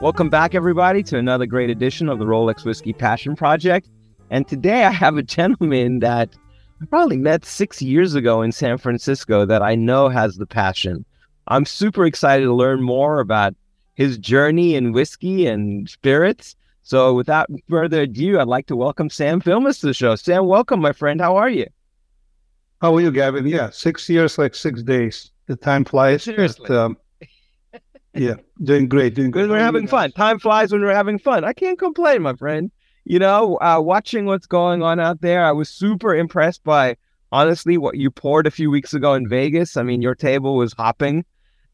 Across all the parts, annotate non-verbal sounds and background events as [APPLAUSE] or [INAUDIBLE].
Welcome back, everybody, to another great edition of the Rolex Whiskey Passion Project. And today I have a gentleman that I probably met six years ago in San Francisco that I know has the passion. I'm super excited to learn more about his journey in whiskey and spirits. So, without further ado, I'd like to welcome Sam Filmus to the show. Sam, welcome, my friend. How are you? How are you, Gavin? Yeah, six years, like six days. The time flies. Seriously. But, um, yeah, doing great, doing good. we're having fun. Time flies when we're having fun. I can't complain, my friend. You know, uh, watching what's going on out there, I was super impressed by, honestly, what you poured a few weeks ago in Vegas. I mean, your table was hopping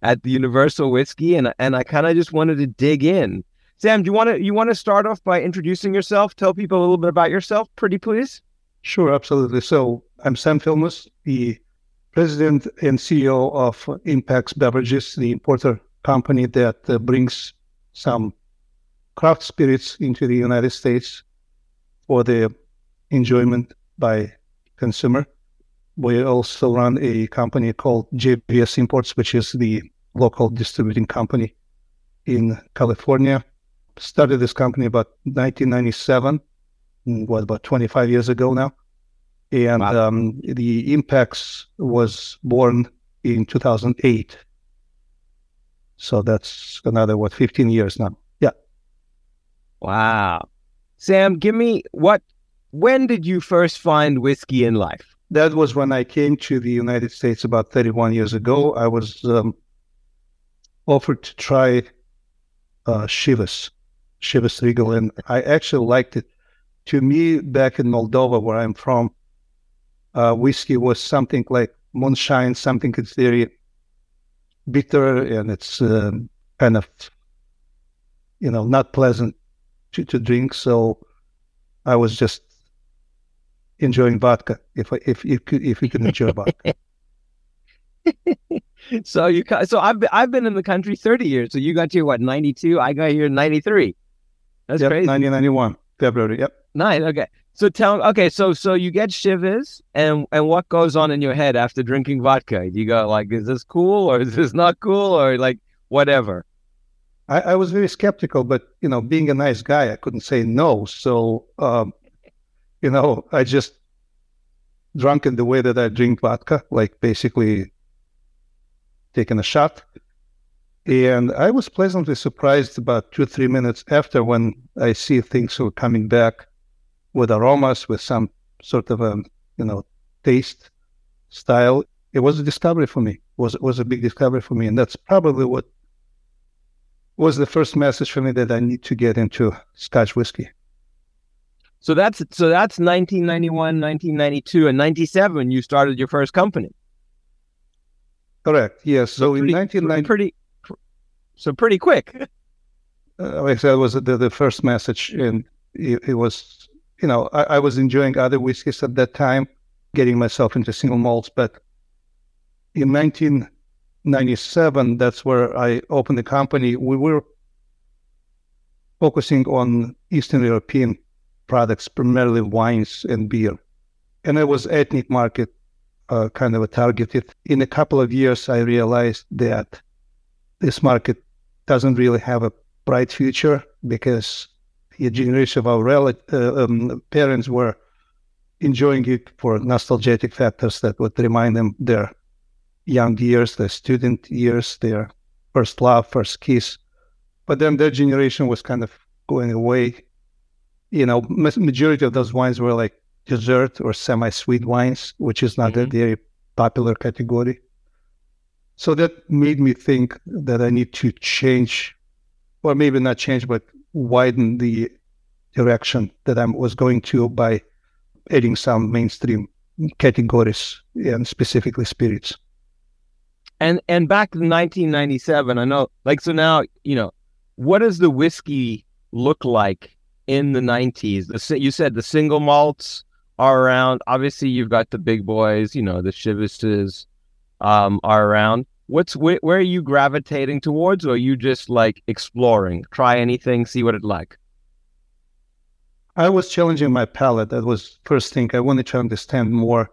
at the Universal Whiskey, and and I kind of just wanted to dig in. Sam, do you want to you want to start off by introducing yourself? Tell people a little bit about yourself, pretty please. Sure, absolutely. So I'm Sam Filmus, the president and CEO of ImpEx Beverages, the importer company that uh, brings some craft spirits into the United States for the enjoyment by consumer. We also run a company called JVS Imports, which is the local distributing company in California. Started this company about 1997, mm, what about 25 years ago now, and Wow. um, the ImpEx was born in 2008. So that's another what 15 years now. Yeah, Wow, Sam, give me what? When did you first find whiskey in life? that was when I came to the United States about 31 years ago. I was um, offered to try uh, Shivas, Chivas Regal, and I actually liked it. To me, back in Moldova, where I'm from, uh, whiskey was something like moonshine, something that's very bitter and it's um, kind of, you know, not pleasant to, to drink. So I was just enjoying vodka if I, if if could if you could enjoy vodka. [LAUGHS] So you ca- so I've been, I've been in the country 30 years. So you got here what 92? I got here 93. That's Yep, crazy. 1991 February. Yep. Nice. Okay. So tell okay, so so you get Chivas and and what goes on in your head after drinking vodka? You go like, is this cool or is this not cool or like whatever? I, I was very skeptical, but you know, being a nice guy, I couldn't say no. So, um, you know, I just drunk in the way that I drink vodka, like basically taking a shot. And I was pleasantly surprised about two, three minutes after when I see things were coming back with aromas, with some sort of a, you know, taste style. It was a discovery for me. It was was a big discovery for me, and that's probably what was the first message for me that I need to get into Scotch whiskey. So that's so that's 1991, 1992 and 97 you started your first company. Correct. Yes. So in pretty, 1990, pretty so pretty quick. uh, like I said, it was the, the first message, and it, it was, you know, I, I was enjoying other whiskeys at that time, getting myself into single malts. But in 1997, that's where I opened the company. We were focusing on Eastern European products, primarily wines and beer, and it was ethnic market uh, kind of a targeted. In a couple of years, I realized that this market doesn't really have a bright future because the generation of our rel- uh, um, parents were enjoying it for nostalgic factors that would remind them their young years, their student years, their first love, first kiss. But then their generation was kind of going away. You know, majority of those wines were like dessert or semi-sweet wines, which is not a Mhm. very popular category. So that made me think that I need to change, or maybe not change, but widen the direction that I was going to by adding some mainstream categories and specifically spirits. And and back in 1997, I know like so now, you know, what does the whiskey look like in the 90s? The you said the single malts are around. Obviously, you've got the big boys, you know, the Chivas um are around. What's wh- where are you gravitating towards or are you just like exploring, try anything, see what it like? I was challenging my palate. That was first thing. I wanted to understand more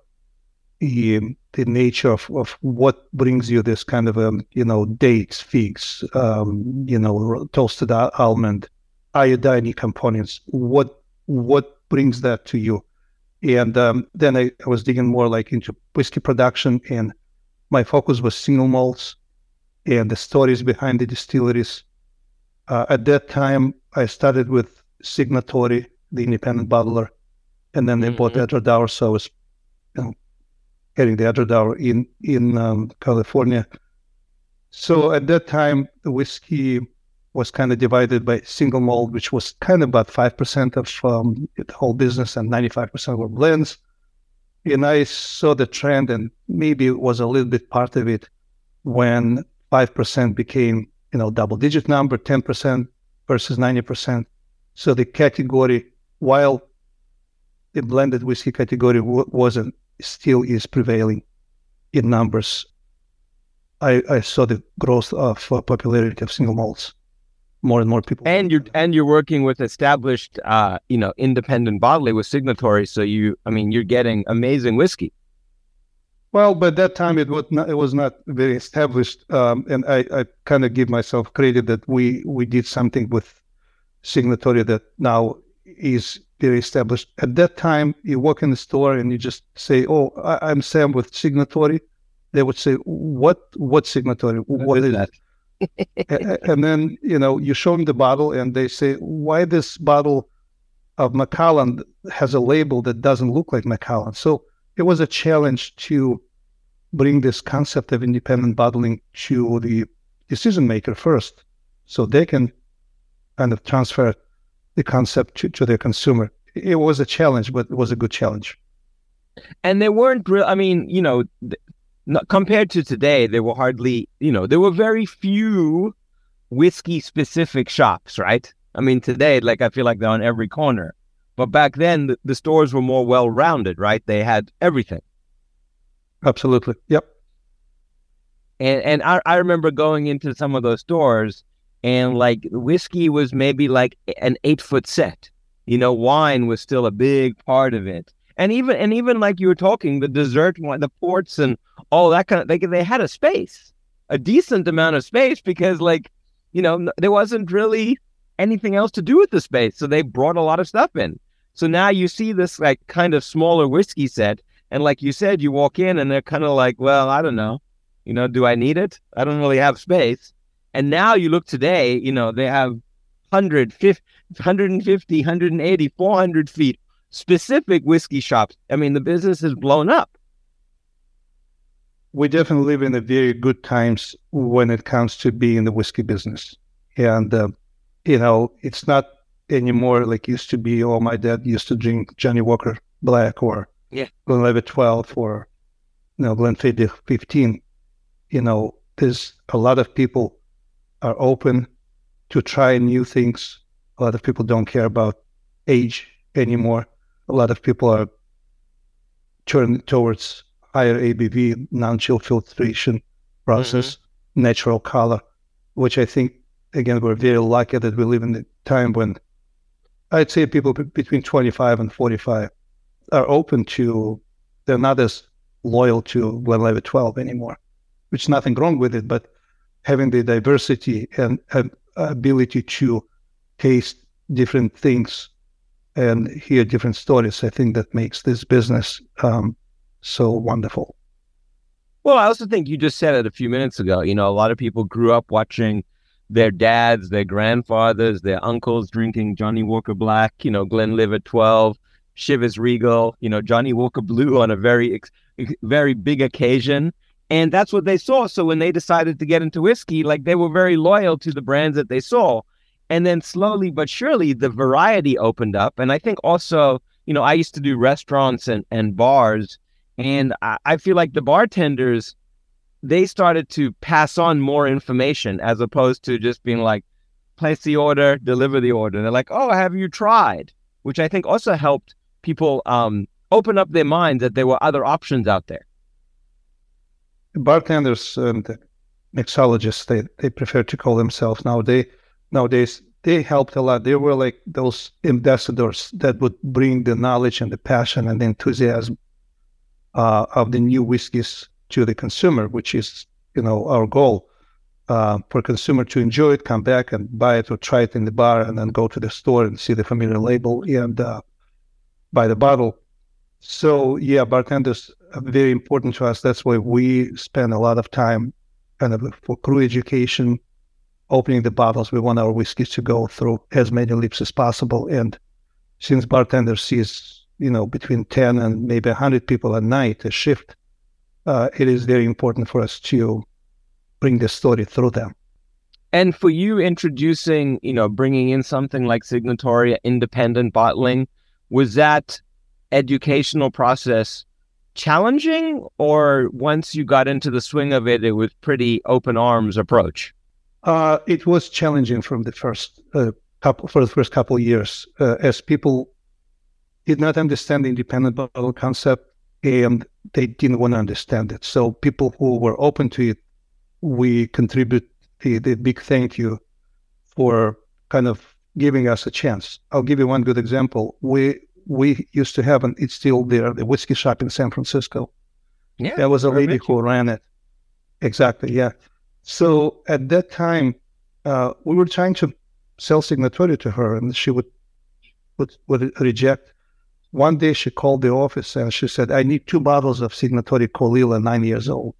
the, the nature of, of what brings you this kind of um, you know dates, figs, um, you know toasted almond, iodine components. What what brings that to you? And um, then I, I, was digging more like into whiskey production, and my focus was single malts and the stories behind the distilleries. Uh, at that time, I started with Signatory, the independent bottler, and then they mm-hmm. bought Edradour, so I was you know, getting the Edradour in in um, California. So at that time, the whiskey was kind of divided by single malt, which was kind of about 5% of um, the whole business and 95% were blends. And I saw the trend and maybe it was a little bit part of it when 5% became, you know, double digit number, 10% versus 90%. So the category, while the blended whiskey category w- wasn't, still is prevailing in numbers. I, I saw the growth of uh, popularity of single malts more and more people. And you're and you're working with established, uh, you know, independent bottling with signatory. So you, I mean, you're getting amazing whiskey. Well, but that time it was not, it was not very established, um, and I, I kind of give myself credit that we we did something with signatory that now is very established. At that time, you walk in the store and you just say, "Oh, I, am Sam with signatory." They would say, "What? What signatory? What, what is that?" And then you know you show them the bottle and they say why this bottle of Macallan has a label that doesn't look like Macallan. So it was a challenge to bring this concept of independent bottling to the decision maker first, so they can kind of transfer the concept to, to their consumer. It was a challenge, but it was a good challenge. And there weren't real. I mean, you know, not, compared to today, there were hardly, you know, there were very few whiskey specific shops, right? I mean, today, like I feel like they're on every corner. But back then, the, the stores were more well rounded, right? They had everything. Absolutely. Yep. And and I, I remember going into some of those stores and like whiskey was maybe like an eight foot set. You know, wine was still a big part of it and even and even like you were talking, the dessert one, the ports and all that kind of they they had a space, a decent amount of space because like you know there wasn't really anything else to do with the space, so they brought a lot of stuff in. So now you see this like kind of smaller whiskey set, and like you said, you walk in and they're kind of like, well, I don't know, you know, do I need it? I don't really have space. And now you look today, you know, they have 150, 150 180, 400 feet specific whiskey shops. I mean, the business has blown up. We definitely live in the very good times when it comes to being in the whiskey business. And, uh, you know, it's not anymore like used to be. Oh, my dad used to drink Johnny Walker Black or yeah. Glenlivet 12 or, you know, Glenfiddich 15. You know, there's a lot of people are open to try new things. A lot of people don't care about age anymore a lot of people are turning towards higher ABV, non-chill filtration process, mm-hmm. natural color, which I think, again, we're very lucky that we live in a time when I'd say people between 25 and 45 are open to, they're not as loyal to Glenlivet 12 anymore, which is nothing wrong with it, but having the diversity and, and ability to taste different things and hear different stories. I think that makes this business um, so wonderful. Well, I also think you just said it a few minutes ago. You know, a lot of people grew up watching their dads, their grandfathers, their uncles drinking Johnny Walker Black, you know, Glenlivet 12, Chivas Regal, you know, Johnny Walker Blue on a very, very big occasion. And that's what they saw. So when they decided to get into whiskey, like they were very loyal to the brands that they saw. And then slowly but surely, the variety opened up. And I think also, you know, I used to do restaurants and, and bars, and I, I feel like the bartenders, they started to pass on more information as opposed to just being like, place the order, deliver the order. And they're like, oh, have you tried? Which I think also helped people um, open up their minds that there were other options out there. Bartenders and mixologists, they, they prefer to call themselves now. They nowadays they helped a lot. They were like those ambassadors that would bring the knowledge and the passion and the enthusiasm uh, of the new whiskeys to the consumer, which is you know our goal uh, for consumer to enjoy it, come back and buy it or try it in the bar, and then go to the store and see the familiar label and uh, buy the bottle. So yeah, bartenders are very important to us. That's why we spend a lot of time kind of for crew education, opening the bottles. We want our whiskeys to go through as many lips as possible. And since bartender sees, you know, between 10 and maybe 100 people a night, a shift, uh, it is very important for us to bring the story through them. And for you introducing, you know, bringing in something like signatory independent bottling, was that educational process challenging or once you got into the swing of it, it was pretty open arms approach? Uh, it was challenging from the first uh, couple for the first couple of years, uh, as people did not understand the independent bottle concept and they didn't want to understand it. So people who were open to it, we contribute the, the big thank you for kind of giving us a chance. I'll give you one good example. We we used to have, and it's still there, the whiskey shop in San Francisco. Yeah, there was a lady who ran it. Exactly, yeah. So at that time, uh, we were trying to sell Signatory to her, and she would, would would reject. One day, she called the office and she said, "I need two bottles of Signatory Caol Ila, nine years old."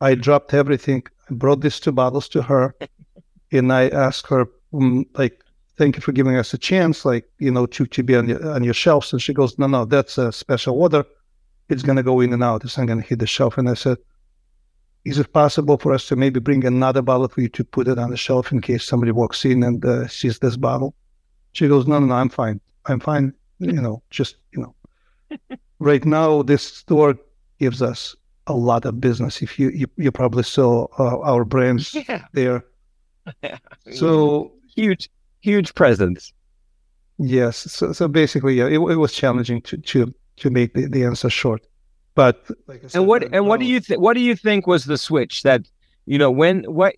I dropped everything, brought these two bottles to her, [LAUGHS] and I asked her, um, like, "Thank you for giving us a chance, like, you know, to to be on your on your shelves." And she goes, "No, no, that's a special order. It's gonna go in and out. It's not gonna hit the shelf." And I said, is it possible for us to maybe bring another bottle for you to put it on the shelf in case somebody walks in and uh, sees this bottle? She goes, no, no, no, I'm fine. I'm fine. You know, just, you know, [LAUGHS] right now, this store gives us a lot of business. If you, you, you probably saw uh, our brands yeah. there. [LAUGHS] so huge, huge presence. Yes. So, so basically, yeah, it, it was challenging to, to, to make the, the answer short. But like said, and what and what do you think? What do you think was the switch that you know when what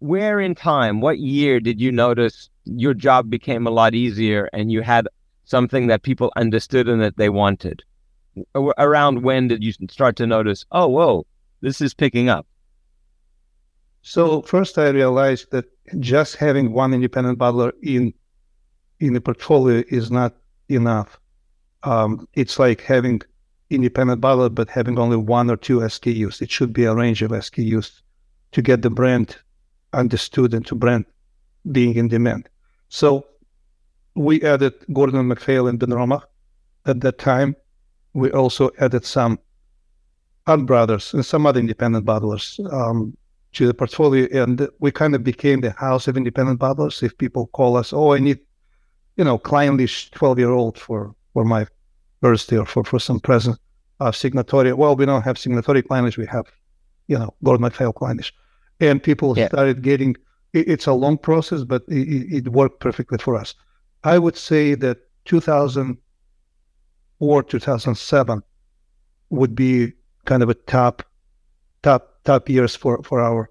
where in time what year did you notice your job became a lot easier and you had something that people understood and that they wanted? Around when did you start to notice? Oh, whoa, this is picking up. So first, I realized that just having one independent bottler in in the portfolio is not enough. Um, it's like having independent bottler, but having only one or two SKUs. It should be a range of SKUs to get the brand understood and to brand being in demand. So we added Gordon MacPhail and Benromach at that time. We also added some Hunt Brothers and some other independent bottlers um, to the portfolio, and we kind of became the house of independent bottlers. If people call us, oh, I need, you know, Clynelish twelve year old for for my birthday or for, for some present of signatory. Well, we don't have signatory Clynelish. We have, you know, Gordon MacPhail Clynelish. And people yeah. started getting, it, it's a long process, but it, it, worked perfectly for us. I would say that 2004, 2007 would be kind of a top, top, top years for, for our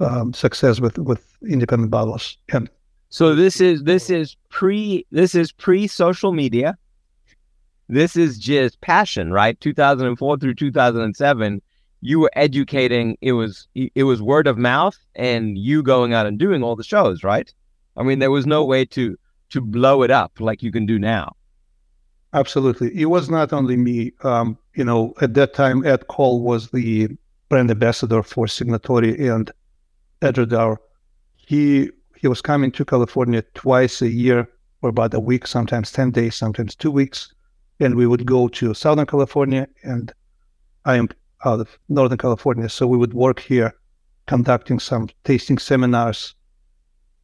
um, success with, with independent bottlers. And so this is, this is pre, this is pre social media this is just passion, right? 2004 through 2007, you were educating. It was it was word of mouth, and you going out and doing all the shows, right? I mean, there was no way to to blow it up like you can do now. Absolutely, it was not only me. Um, you know, at that time, Ed Cole was the brand ambassador for Signatory and Edradour. He he was coming to California twice a year for about a week, sometimes ten days, sometimes two weeks and we would go to Southern California, and I am out of Northern California, so we would work here, conducting some tasting seminars,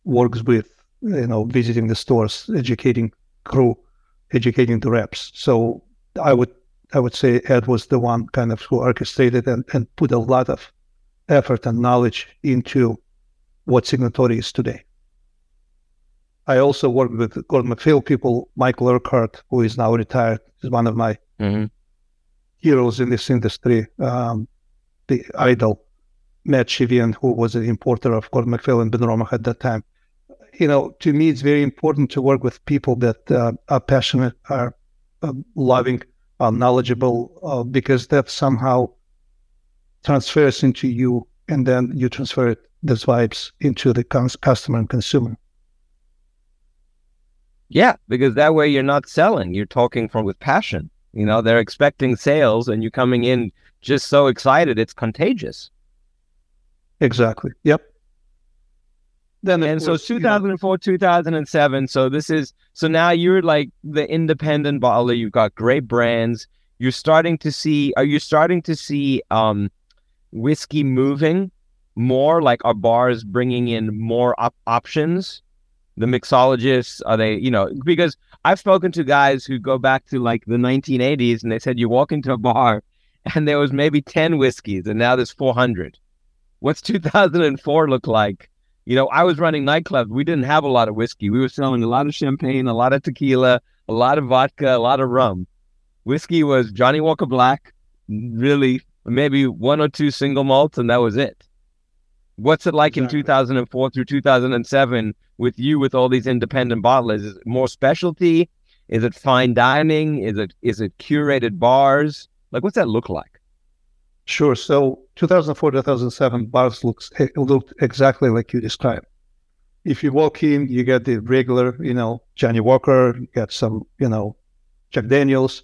works with you know visiting the stores, educating crew, educating the reps. So I would I would say Ed was the one kind of who orchestrated and, and put a lot of effort and knowledge into what signatory is today. I also worked with Gordon MacPhail people. Michael Urquhart, who is now retired, is one of my mm-hmm. heroes in this industry. Um, the idol, Matt Shivian, who was an importer of Gordon MacPhail and Benromach at that time. You know, to me, it's very important to work with people that uh, are passionate, are uh, loving are knowledgeable, uh, because that somehow transfers into you, and then you transfer those vibes into the cons- customer and consumer. Yeah, because that way you're not selling; you're talking from with passion. You know, they're expecting sales, and you're coming in just so excited; it's contagious. Exactly. Yep. Then and course, so 2004, you know, 2007. So this is so now you're like the independent bottler. You've got great brands. You're starting to see. Are you starting to see um, whiskey moving more? Like are bars bringing in more op- options? The mixologists are they? You know, because I've spoken to guys who go back to like the 1980s, and they said you walk into a bar [LAUGHS] and there was maybe 10 whiskeys, and now there's 400. What's 2004 look like? You know, I was running nightclubs. We didn't have a lot of whiskey. We were selling a lot of champagne, a lot of tequila, a lot of vodka, a lot of rum. Whiskey was Johnny Walker Black, really maybe one or two single malts, and that was it. What's it like exactly. in 2004 through 2007 with you with all these independent bottlers? Is it more specialty? Is it fine dining? Is it is it curated bars? Like, what's that look like? Sure. So 2004, 2007, bars looks eh, looked exactly like you described. If you walk in, you get the regular, you know, Johnny Walker, you get some, you know, Jack Daniels.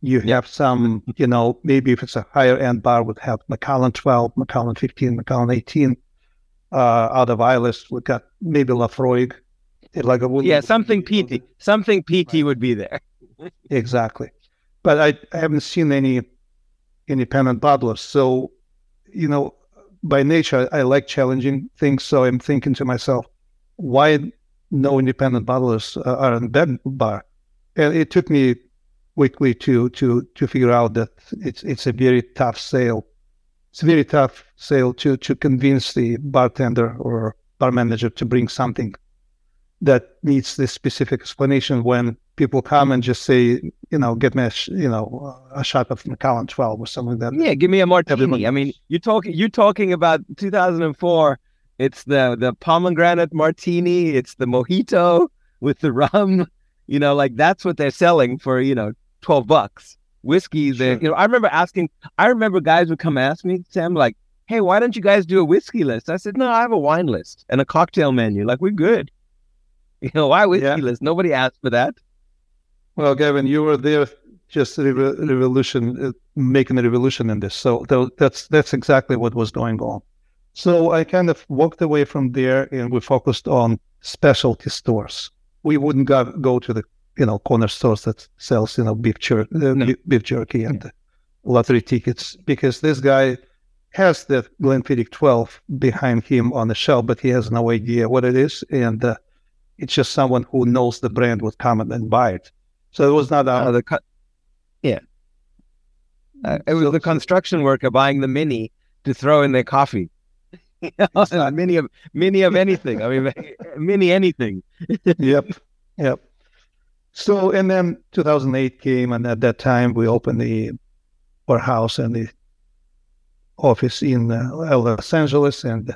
You have some, mm-hmm. you know, maybe if it's a higher end bar, would have Macallan 12, Macallan 15, Macallan 18. Uh, out of Islay, we got maybe Laphroaig. Like a yeah, something PT, something peaty would be there. [LAUGHS] exactly, but I, I haven't seen any independent bottlers. So, you know, by nature, I like challenging things. So I'm thinking to myself, why no independent bottlers uh, are in that bar? And it took me quickly to to to figure out that it's it's a very tough sale. It's a very tough sale to to convince the bartender or bar manager to bring something that needs this specific explanation when people come and just say, you know, get me a, you know, a shot of Macallan 12 or something like that. Yeah, give me a martini. I mean, you're talking you're talking about 2004. It's the the pomegranate martini. It's the mojito with the rum. You know, like that's what they're selling for. You know, 12 bucks. Whiskey. Sure. you know, I remember asking. I remember guys would come ask me, Sam, like, "Hey, why don't you guys do a whiskey list?" I said, "No, I have a wine list and a cocktail menu. Like, we're good." [LAUGHS] You know, why whiskey yeah. list? Nobody asked for that. Well, Gavin, you were there just revolution, uh, making a revolution in this. So that's that's exactly what was going on. So I kind of walked away from there, and we focused on specialty stores. We wouldn't go, go to the you know corner stores that sells you know beef, jer- uh, no. beef jerky and yeah. lottery tickets because this guy has the Glenfiddich 12 behind him on the shelf, but he has no idea what it is, and uh, it's just someone who knows the brand would come and buy it. So it was not uh, the co- yeah. Uh, it was so, the construction worker buying the mini to throw in their coffee. [LAUGHS] mini of mini of anything. I mean, [LAUGHS] mini anything. yep, yep. So and then 2008 came, and at that time we opened the warehouse and the office in uh, Los Angeles, and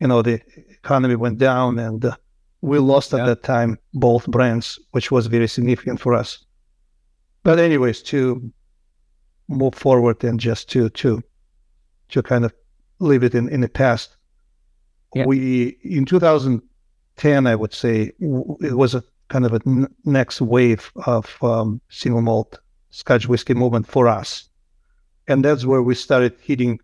you know the economy went down, and uh, we lost at that time both brands, which was very significant for us. But anyways, to move forward and just to to to kind of leave it in, in the past, yeah. we in 2010, I would say it was a kind of a n- next wave of um, single malt Scotch whiskey movement for us, and that's where we started hitting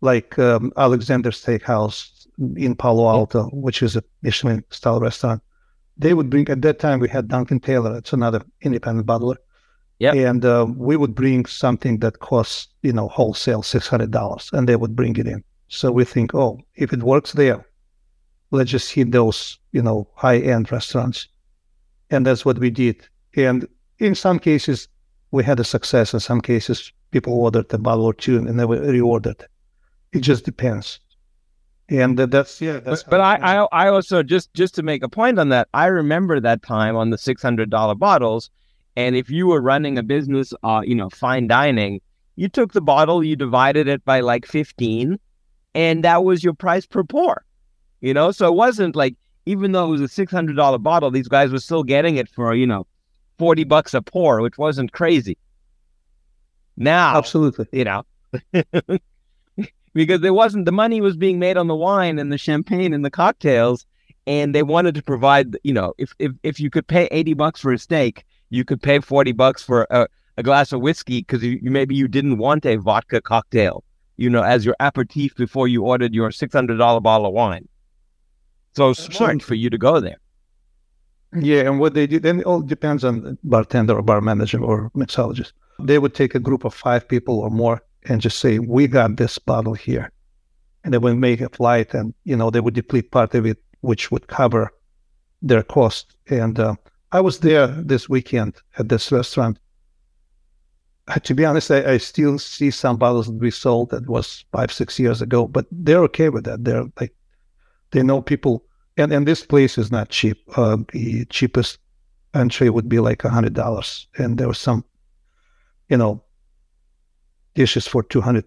like um, Alexander Steakhouse, in Palo Alto, which is a Michelin style restaurant. They would bring at that time we had Duncan Taylor. It's another independent bottler. Yeah, and uh, we would bring something that costs you know wholesale six hundred dollars, and they would bring it in. So we think, oh, if it works there, let's just hit those you know high end restaurants, and that's what we did. And in some cases, we had a success. In some cases, people ordered a bottle or two and never reordered. It just depends and that's yeah that's but, but I, I i also just just to make a point on that i remember that time on the $600 bottles and if you were running a business uh you know fine dining you took the bottle you divided it by like 15 and that was your price per pour you know so it wasn't like even though it was a $600 bottle these guys were still getting it for you know 40 bucks a pour which wasn't crazy Now, Absolutely. you know, [LAUGHS] because there wasn't the money was being made on the wine and the champagne and the cocktails, and they wanted to provide. You know, if if if you could pay eighty bucks for a steak, you could pay forty bucks for a, a glass of whiskey because you, you maybe you didn't want a vodka cocktail, you know, as your aperitif before you ordered your six hundred dollar bottle of wine. So smart Absolutely. for you to go there. Yeah, and what they do, then it all depends on the bartender or bar manager or mixologist. They would take a group of five people or more and just say, "We got this bottle here," and they would make a flight, and you know they would deplete part of it, which would cover their cost. And uh, I was there this weekend at this restaurant. Uh, to be honest, I, I still see some bottles that we sold that was five, six years ago, but they're okay with that. They're like, they know people and and this place is not cheap. Uh, the cheapest entry would be like a hundred dollars, and there was some, you know, dishes for two hundred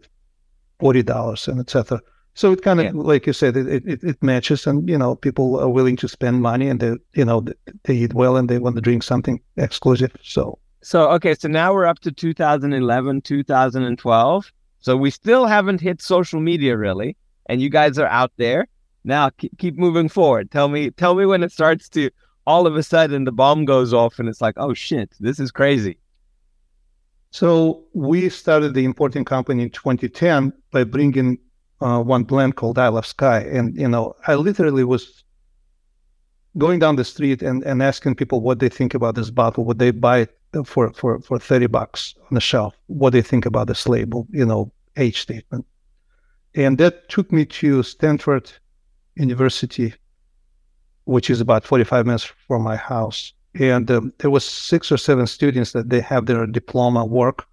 forty dollars and etc. So it kind of, Yeah. like you said, it, it it matches, and you know, people are willing to spend money, and they, you know, they, they eat well, and they want to drink something exclusive. So So okay, so now we're up to 2011, 2012. So we still haven't hit social media really, and you guys are out there. Now keep, moving forward. Tell me tell me when it starts to all of a sudden the bomb goes off and it's like, "Oh shit, this is crazy." So we started the importing company in 2010 by bringing uh, one blend called Isle of Skye, and you know, I literally was going down the street and, and asking people what they think about this bottle. Would they buy it for for for 30 bucks on the shelf? What they think about this label? You know, age statement, and that took me to Stanford University, which is about 45 minutes from my house and um, there was six or seven students that they have their diploma work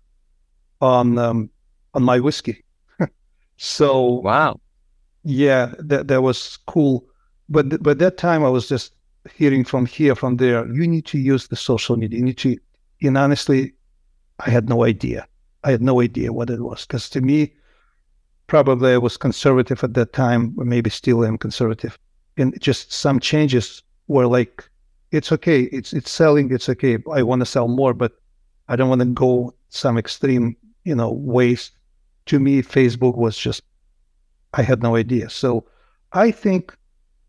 on um, on my whiskey. [LAUGHS] so Wow. yeah, that that was cool. But th- but that time I was just hearing from here, from there. You need to use the social media. You need to. And honestly, I had no idea. I had no idea what it was because to me, probably I was conservative at that time, or maybe still am conservative. And just some changes were like, it's okay. It's it's selling. It's okay. I want to sell more, but I don't want to go some extreme, you know, ways. To me, Facebook was just I had no idea. So I think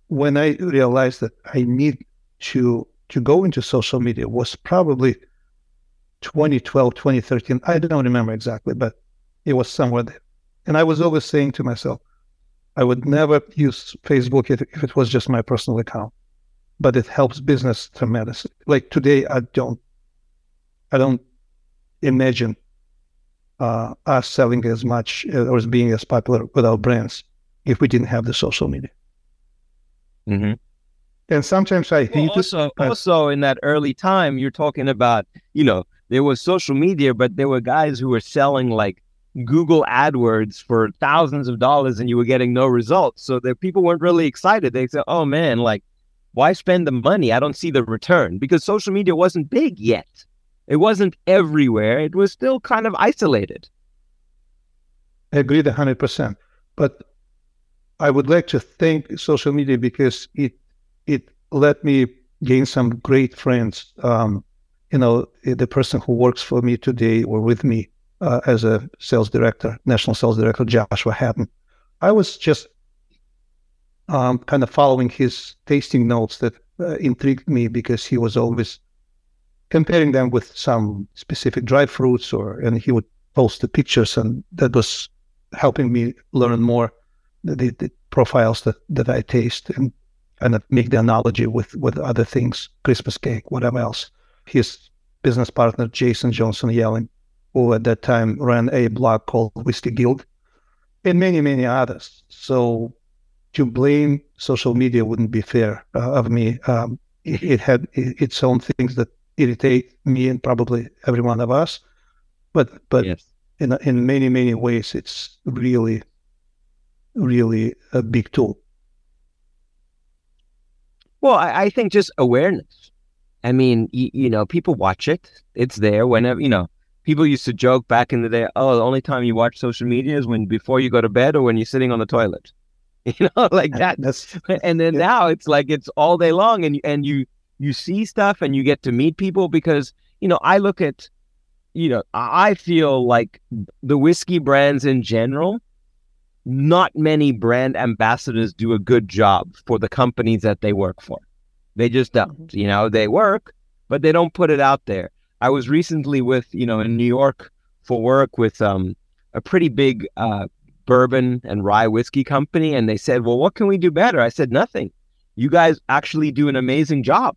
when I realized that I need to to go into social media was probably 2012, 2013. I don't remember exactly, but it was somewhere there. And I was always saying to myself, I would never use Facebook if, if it was just my personal account, but it helps business tremendously. Like today, I don't, I don't imagine uh, us selling as much uh, or as being as popular with our brands if we didn't have the social media. Mm-hmm. And sometimes I hate it. also, but- also in that early time, you're talking about, you know, there was social media, but there were guys who were selling like Google AdWords for thousands of dollars and you were getting no results. So the people weren't really excited. They said, oh man, like, why spend the money? I don't see the return because social media wasn't big yet. It wasn't everywhere. It was still kind of isolated. I agree hundred percent. But I would like to thank social media because it it let me gain some great friends. Um, you know, the person who works for me today or with me uh, as a sales director, national sales director, Joshua Hatton. I was just um, kind of following his tasting notes that uh, intrigued me because he was always comparing them with some specific dry fruits, or and he would post the pictures, and that was helping me learn more the, the, profiles that, that I taste and of make the analogy with, with other things, Christmas cake, whatever else. His business partner, Jason Johnstone-Yellin, who at that time ran a blog called Whiskey Guild, and many, many others. So to blame social media wouldn't be fair uh, of me. Um, it, it had its own things that irritate me and probably every one of us. But but yes. in in many many ways, it's really, really a big tool. Well, I, I think just awareness. I mean, you know, people watch it. It's there whenever, you know, people used to joke back in the day, oh, the only time you watch social media is when before you go to bed or when you're sitting on the toilet. [LAUGHS] You know, like that. That's And then Yeah. now it's like it's all day long and and you you see stuff and you get to meet people because, you know, I look at you know, I feel like the whiskey brands in general, not many brand ambassadors do a good job for the companies that they work for. They just don't. Mm-hmm. You know, they work, but they don't put it out there. I was recently with, you know, in New York for work with um, a pretty big uh, bourbon and rye whiskey company, and they said, "Well, what can we do better?" I said, "Nothing. You guys actually do an amazing job.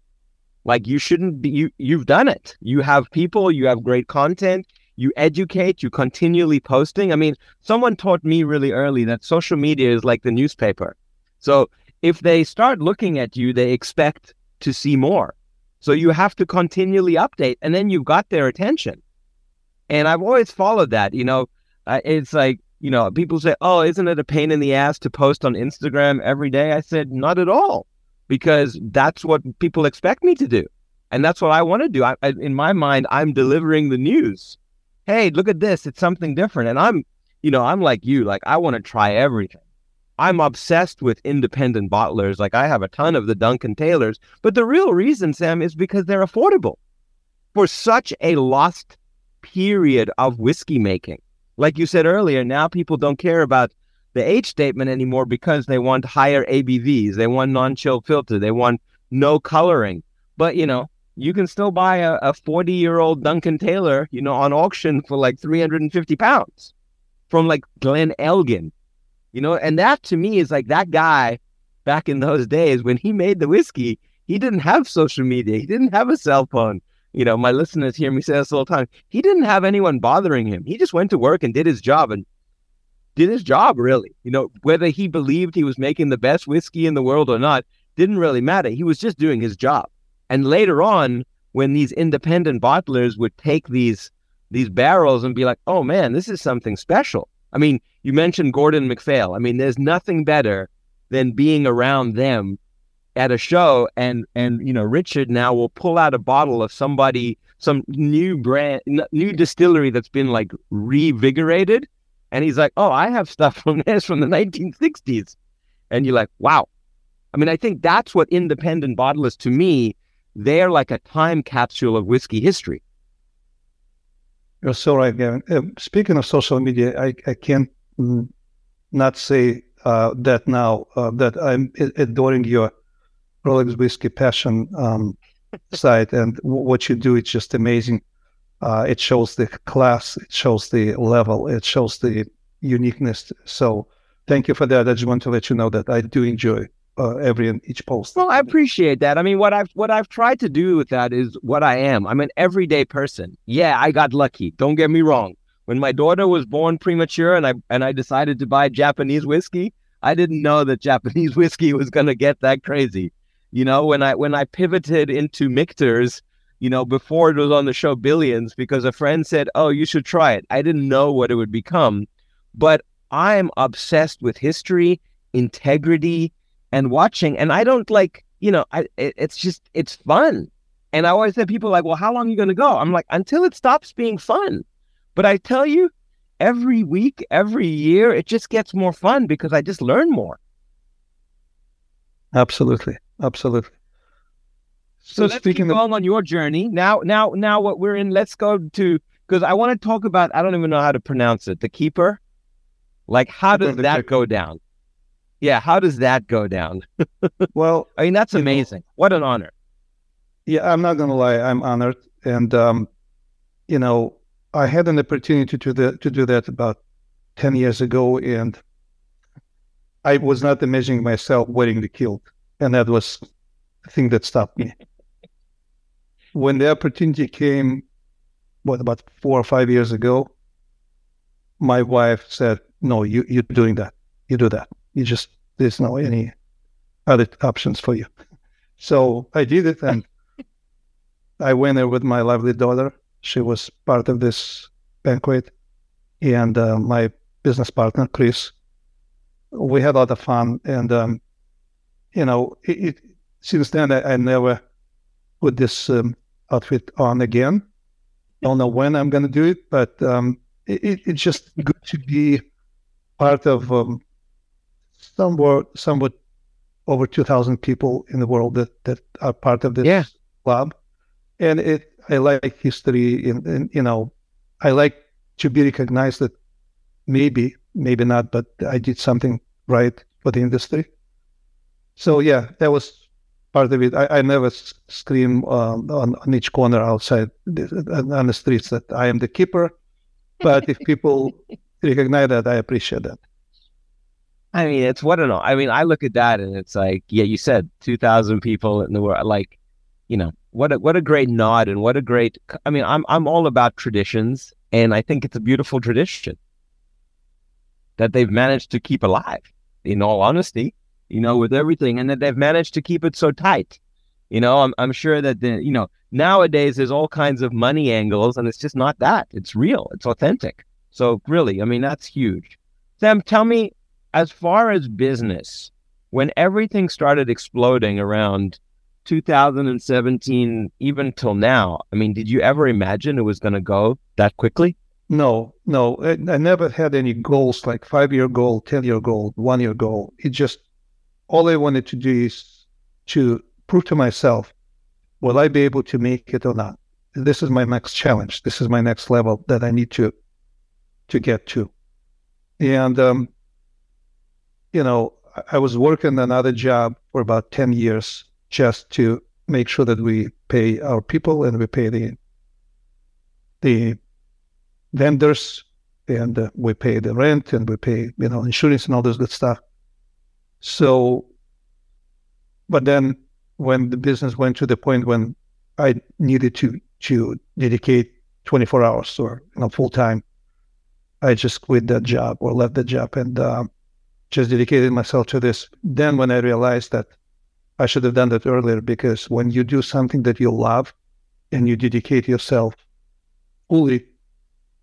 Like you shouldn't be. You you've done it. You have people. You have great content. You educate. You continually posting. I mean, someone taught me really early that social media is like the newspaper. So if they start looking at you, they expect to see more. So you have to continually update, and then you've got their attention. And I've always followed that. You know, uh, it's like you know, people say, "Oh, isn't it a pain in the ass to post on Instagram every day?" I said, "Not at all." because that's what people expect me to do. And that's what I want to do. I, I, in my mind, I'm delivering the news. Hey, look at this. It's something different. And I'm, you know, I'm like you. Like, I want to try everything. I'm obsessed with independent bottlers. Like, I have a ton of the Duncan Taylors. But the real reason, Sam, is because they're affordable for such a lost period of whiskey making. Like you said earlier, now people don't care about the age statement anymore because they want higher ABVs. They want non-chill filter. They want no coloring. But you know, you can still buy a, a 40 year old Duncan Taylor, you know, on auction for like 350 pounds from like Glen Elgin, you know, and that to me is like that guy back in those days when he made the whiskey, he didn't have social media. He didn't have a cell phone. You know, my listeners hear me say this all the time. He didn't have anyone bothering him. He just went to work and did his job. And did his job really. You know, whether he believed he was making the best whiskey in the world or not didn't really matter. He was just doing his job. And later on, when these independent bottlers would take these these barrels and be like, "Oh man, this is something special." I mean, you mentioned Gordon MacPhail. I mean, there's nothing better than being around them at a show and and you know Richard now will pull out a bottle of somebody some new brand new distillery that's been like revigorated and he's like, oh, I have stuff from this from the 1960s. And you're like, wow. I mean, I think that's what independent bottlers, to me, they're like a time capsule of whiskey history. You're so right, Gavin. Uh, speaking of social media, I, I can't not say uh, that now uh, that I'm adoring your Rolex Whiskey Passion um, [LAUGHS] site and w- what you do. It's just amazing. Uh, it shows the class, it shows the level, it shows the uniqueness. So thank you for that. I just want to let you know that I do enjoy uh, every and each post. Well, I appreciate that. I mean, what I've what I've tried to do with that is what I am. I'm an everyday person. Yeah, I got lucky. Don't get me wrong. When my daughter was born premature and I and I decided to buy Japanese whiskey, I didn't know that Japanese [LAUGHS] whiskey was going to get that crazy. You know, when I when I pivoted into Michter's you know, before it was on the show Billions because a friend said, "Oh, you should try it." I didn't know what it would become, but I'm obsessed with history, integrity, and watching. And I don't like, you know, I it, it's just it's fun. And I always say people like, "Well, how long are you going to go?" I'm like, "Until it stops being fun." But I tell you, every week, every year, it just gets more fun because I just learn more. Absolutely, absolutely. So, let's keep going on your journey. Now, now, now, what we're in. Let's go to because I want to talk about. I don't even know how to pronounce it. The keeper. Like, how does that go down? Yeah, how does that go down? [LAUGHS] well, I mean, that's amazing. Know, what an honor. Yeah, I'm not gonna lie. I'm honored, and um, you know, I had an opportunity to do that to do that about ten years ago, and I was not imagining myself wearing the kilt, and that was the thing that stopped me [LAUGHS] when the opportunity came, what about four or five years ago, my wife said, "No, you you're doing that. You do that. You just there's no any other options for you." So I did it, and I went there with my lovely daughter. She was part of this banquet, and uh, my business partner Chris. We had a lot of fun, and um, you know, it, it, since then I, I never put this um, outfit on again. Don't know when I'm going to do it, but um, it, it's just good to be part of um, somewhat, somewhat over 2,000 people in the world that, that are part of this yeah. club. And it, I like history, and, and you know, I like to be recognized that maybe, maybe not, but I did something right for the industry. So yeah, that was part of it. I, I never scream um, on, on each corner outside the, on the streets that I am the keeper. But if people [LAUGHS] recognize that, I appreciate that. I mean, it's what an. I mean, I look at that and it's like, yeah, you said two thousand people in the world. Like, you know, what a, what a great nod and what a great. I mean, I'm I'm all about traditions, and I think it's a beautiful tradition that they've managed to keep alive. In all honesty, you know, with everything, and that they've managed to keep it so tight. You know, I'm I'm sure that the you know nowadays there's all kinds of money angles, and it's just not that. It's real. It's authentic. So really, I mean, that's huge. Sam, tell me as far as business, when everything started exploding around 2017, even till now, I mean, did you ever imagine it was going to go that quickly? No, no. I, I never had any goals like five year goal, 10 year goal, one year goal. It just, all I wanted to do is to prove to myself, will I be able to make it or not? This is my next challenge. This is my next level that I need to to get to. And um, you know, I was working another job for about 10 years just to make sure that we pay our people and we pay the the vendors and uh, we pay the rent and we pay you know insurance and all this good stuff. So but then when the business went to the point when i needed to to dedicate 24 hours or you know full time i just quit that job or left the job and uh, just dedicated myself to this. Then when I realized that I should have done that earlier, because when you do something that you love and you dedicate yourself fully,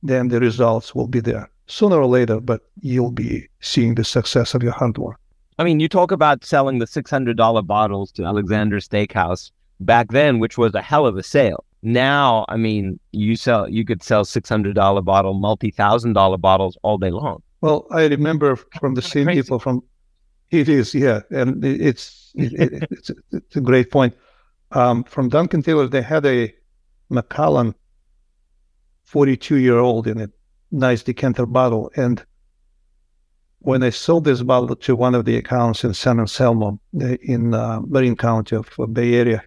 then the results will be there sooner or later, but you'll be seeing the success of your hard work. I mean, you talk about selling the $600 bottles to Alexander Steakhouse back then, which was a hell of a sale. Now, I mean, you sell you could sell $600 bottle, multi-thousand dollar bottles all day long. Well, I remember from the same crazy. people from it is, yeah, and it's it, it's, it's a great point. Um, from Duncan Taylor, they had a Macallan 42 year old in a nice decanter bottle, and when I sold this bottle to one of the accounts in San Anselmo in uh, Marin County of Bay Area,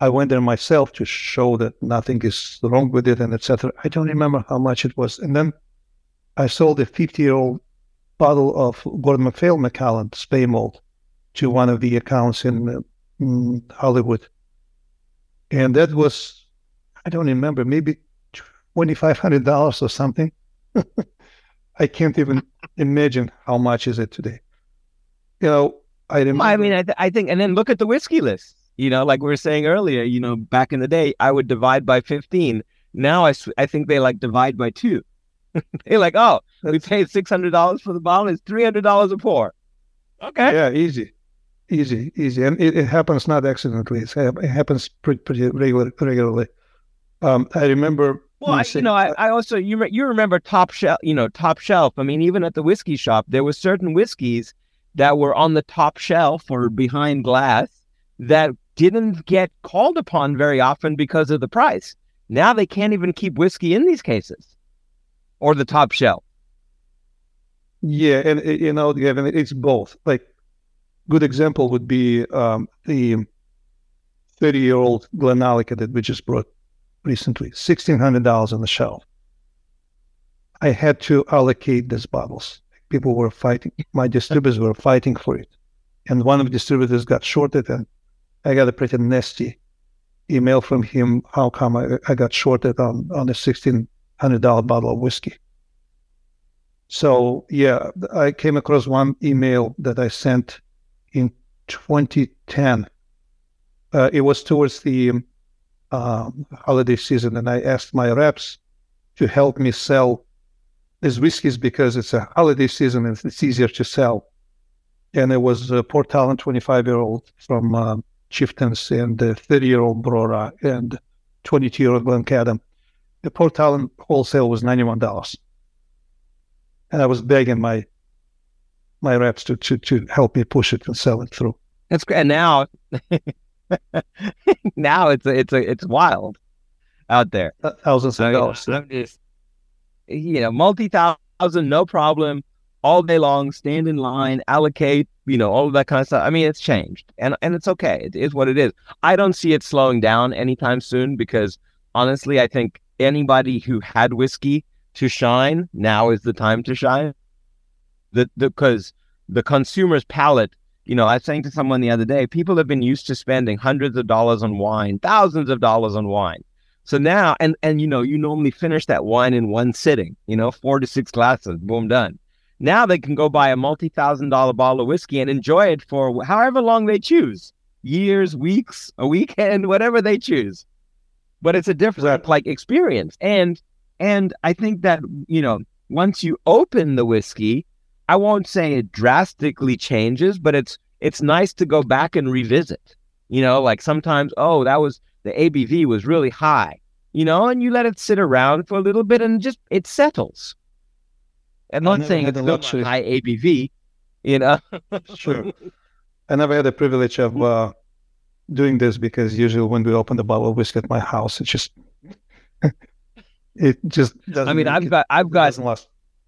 I went there myself to show that nothing is wrong with it and etc. I don't remember how much it was, and then I sold a 50 year old bottle of Gordon MacPhail Macallan Speymalt to one of the accounts in, in Hollywood. And that was, I don't remember, maybe $2,500 or something. [LAUGHS] I can't even imagine how much is it today. You know, I remember. I mean, I, th- I think, and then look at the whiskey list. You know, like we were saying earlier, you know, back in the day, I would divide by 15. Now I, I think they like divide by two. [LAUGHS] They're like, oh, we paid six hundred dollars for the bottle. It's three hundred dollars a pour. Okay. Yeah, easy, easy, easy, and it, it happens not accidentally. it happens pretty, pretty regular, regularly. Um, I remember. Well, I, you know, I, I also you re- you remember top shelf. You know, top shelf. I mean, even at the whiskey shop, there were certain whiskeys that were on the top shelf or behind glass that didn't get called upon very often because of the price. Now they can't even keep whiskey in these cases or the top shelf? Yeah, and you know, Gavin, it's both. Like, good example would be um, the thirty-year-old Glenallachie that we just brought recently, sixteen hundred dollars on the shelf. I had to allocate these bottles. People were fighting. My distributors were fighting for it, and one of the distributors got shorted, and I got a pretty nasty email from him. How come I, I got shorted on on a sixteen hundred dollar bottle of whiskey. So yeah, I came across one email that I sent in 2010. Uh, it was towards the um, holiday season, and I asked my reps to help me sell these whiskeys because it's a holiday season and it's easier to sell. And it was a Port Ellen 25 year old from uh, Chieftains and a 30 year old Brora and 22 year old Glencadam the Port Ellen wholesale was $91. And I was begging my my reps to, to, to help me push it and sell it through. That's great. And now, [LAUGHS] now it's a, it's a, it's wild. out there. Thousands of dollars. So, I'm just, you know, multi thousand, no problem, all day long, stand in line, allocate, you know, all of that kind of stuff. I mean, it's changed, and and it's okay. It is what it is. I don't see it slowing down anytime soon because honestly, I think anybody who had whiskey to shine now is the time to shine. The because the consumer's palate you know, I was saying to someone the other day, people have been used to spending hundreds of dollars on wine, thousands of dollars on wine. So now, and and you know, you normally finish that wine in one sitting, you know, four to six glasses, boom, done. Now they can go buy a multi-thousand dollar bottle of whiskey and enjoy it for however long they choose, years, weeks, a weekend, [LAUGHS] whatever they choose. But it's a different like experience, and and I think that you know, once you open the whiskey, I won't say it drastically changes, but it's it's nice to go back and revisit. You know, like sometimes, oh, that was the ABV was really high, you know, and you let it sit around for a little bit and just it settles. I'm not saying it's not high ABV, you know. sure. I never had the privilege of [LAUGHS] uh, doing this because usually when we open the bottle of whiskey at my house, it just [LAUGHS] it just doesn't. I mean, I've got I've got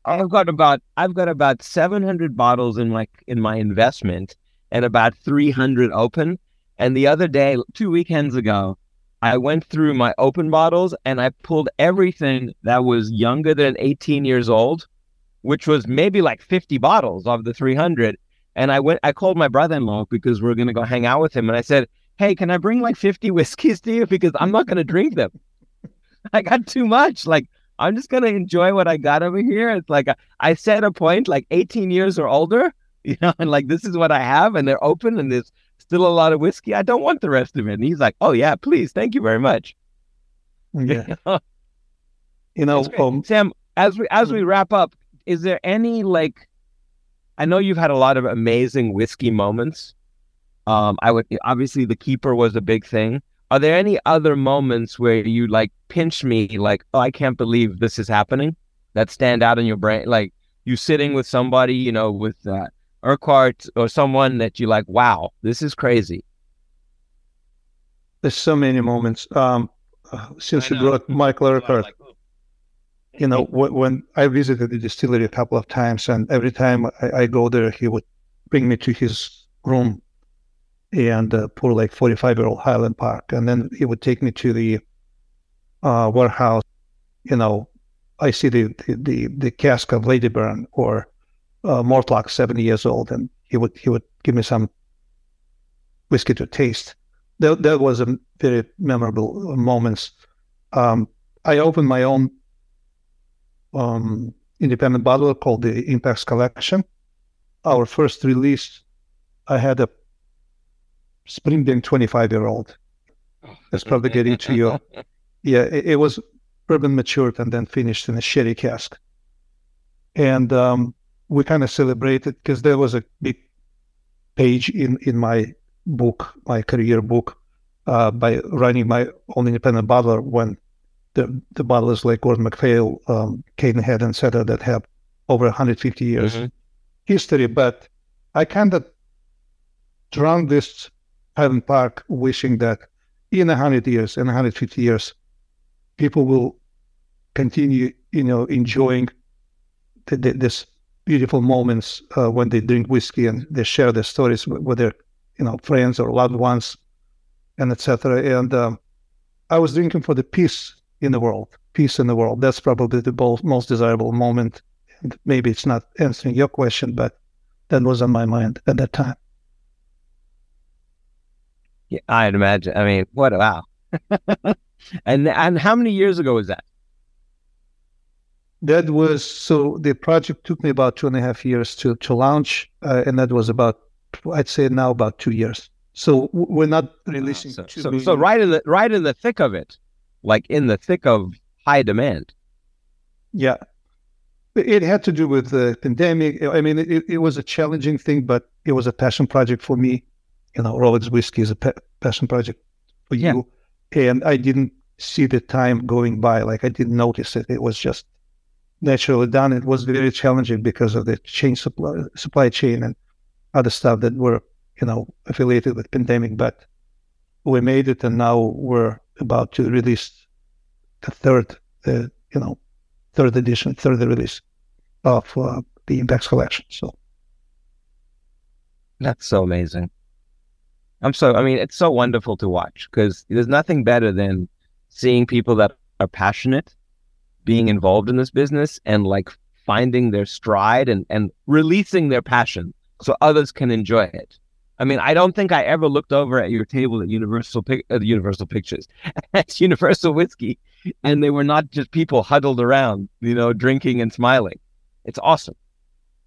I've got about I've got about 700 bottles in my in my investment and about 300 open. And the other day, two weekends ago, I went through my open bottles and I pulled everything that was younger than 18 years old, which was maybe like 50 bottles of the 300. And I went, I called my brother-in-law because we are going to go hang out with him. And I said, Hey, can I bring like 50 whiskeys to you? Because I'm not going to drink them. [LAUGHS] I got too much. Like I'm just gonna enjoy what I got over here. It's like I set a point like 18 years or older, [LAUGHS] you know, and like this is what I have, and they're open, and there's still a lot of whiskey. I don't want the rest of it. And he's like, "Oh yeah, please, thank you very much." [LAUGHS] Yeah. you know, um, Sam. As we as we wrap up, is there any like? I know you've had a lot of amazing whiskey moments. Um, I would obviously the keeper was a big thing. Are there any other moments where you like pinch me, like, oh, I can't believe this is happening that stand out in your brain? Like you sitting with somebody, you know, with uh, Urquhart or someone that you like, wow, this is crazy. There's so many moments. Um, uh, since you brought Michael [LAUGHS] Urquhart, like, oh. you know, when, when, I visited the distillery a couple of times, and every time I, I go there, he would bring me to his room and uh, pour like 45 year old Highland Park. And then he would take me to the uh, warehouse. You know, I see the, the, the, the cask of Ladyburn or uh, Mortlach, 70 years old, and he would he would give me some whiskey to taste. That, that was a very memorable moments. Um, I opened my own um, independent bottle called the ImpEx Collection. Our first release, I had a Springbank 25 year old. That's probably getting to you. [LAUGHS] Yeah, it, it, was bourbon matured and then finished in a sherry cask. And um, we kind of celebrated because there was a big page in, in my book, my career book, uh, by running my own independent bottler when the, the bottlers like Gordon MacPhail, um, Cadenhead, and etc. that have over 150 years mm-hmm. history. But I kind of drowned this Highland Park wishing that in 100 years and 150 years, people will continue, you know, enjoying the, the, this beautiful moments uh, when they drink whiskey and they share their stories with, with their, you know, friends or loved ones, and etc. And um, I was drinking for the peace in the world, peace in the world. That's probably the most desirable moment. And maybe it's not answering your question, but that was on my mind at that time. Yeah, I'd imagine. I mean, what? Wow. [LAUGHS] and and how many years ago was that? That was so. The project took me about two and a half years to to launch, uh, and that was about I'd say now about two years. So we're not releasing. Wow, so, so, so, right in the right in the thick of it, like in the thick of high demand. Yeah, it had to do with the pandemic. I mean, it, it was a challenging thing, but it was a passion project for me you know, Rolex whiskey is a pe- passion project for yeah. you. And I didn't see the time going by. Like I didn't notice it. It was just naturally done. It was very challenging because of the chain supply, supply chain and other stuff that were, you know, affiliated with pandemic. But we made it, and now we're about to release the third, uh, you know, third edition, third release of uh, the ImpEx collection. So that's so amazing. I'm so, I mean, it's so wonderful to watch because there's nothing better than seeing people that are passionate, being involved in this business and like finding their stride and, and releasing their passion so others can enjoy it. I mean, I don't think I ever looked over at your table at Universal uh, Universal Pictures, [LAUGHS] at Universal Whiskey, and they were not just people huddled around, you know, drinking and smiling. It's awesome,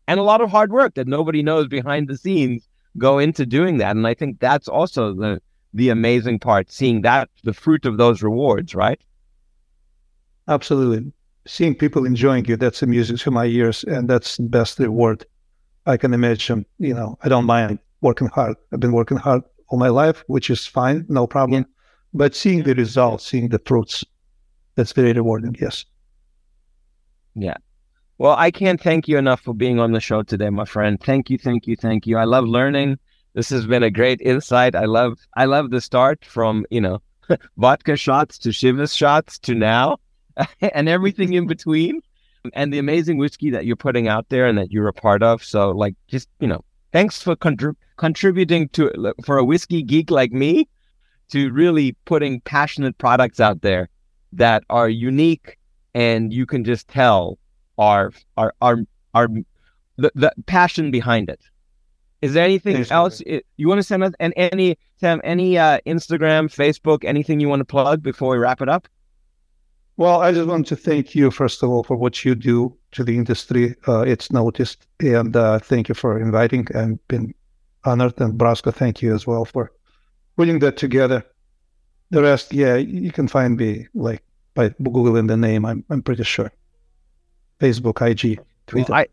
and a lot of hard work that nobody knows behind the scenes go into doing that. And I think that's also the the amazing part, seeing that the fruit of those rewards, right? Absolutely, seeing people enjoying you, that's the music to my ears, and that's the best reward I can imagine. You know, I don't mind working hard. I've been working hard all my life, which is fine, no problem. Yeah. But seeing the results, seeing the fruits, that's very rewarding. Yes. Yeah. Well, I can't thank you enough for being on the show today, my friend. Thank you, thank you, thank you. I love learning. This has been a great insight. I love, I love the start from you know, [LAUGHS] vodka shots to Chivas shots to now, [LAUGHS] and everything in [LAUGHS] between, and the amazing whiskey that you're putting out there and that you're a part of. So, like, just you know, thanks for contrib- contributing to for a whiskey geek like me to really putting passionate products out there that are unique and you can just tell are are are are the, the passion behind it. Is there anything Thanks, else you want to send us? And any Sam, any uh, Instagram, Facebook, anything you want to plug before we wrap it up? Well, I just want to thank you first of all for what you do to the industry. Uh, it's noticed, and uh, thank you for inviting. I've been honored, and Brasco, thank you as well for putting that together. The rest, yeah, you can find me like by googling the name. I'm I'm pretty sure. Facebook, IG, Twitter. Well, I,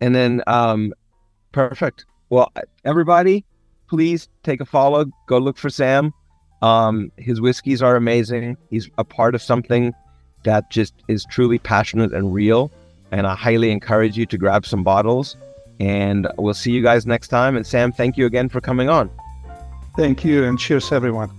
and then, um, perfect. Well, everybody, please take a follow. Go look for Sam. Um, his whiskeys are amazing. He's a part of something that just is truly passionate and real. And I highly encourage you to grab some bottles. And we'll see you guys next time. And Sam, thank you again for coming on. Thank you, and cheers, everyone.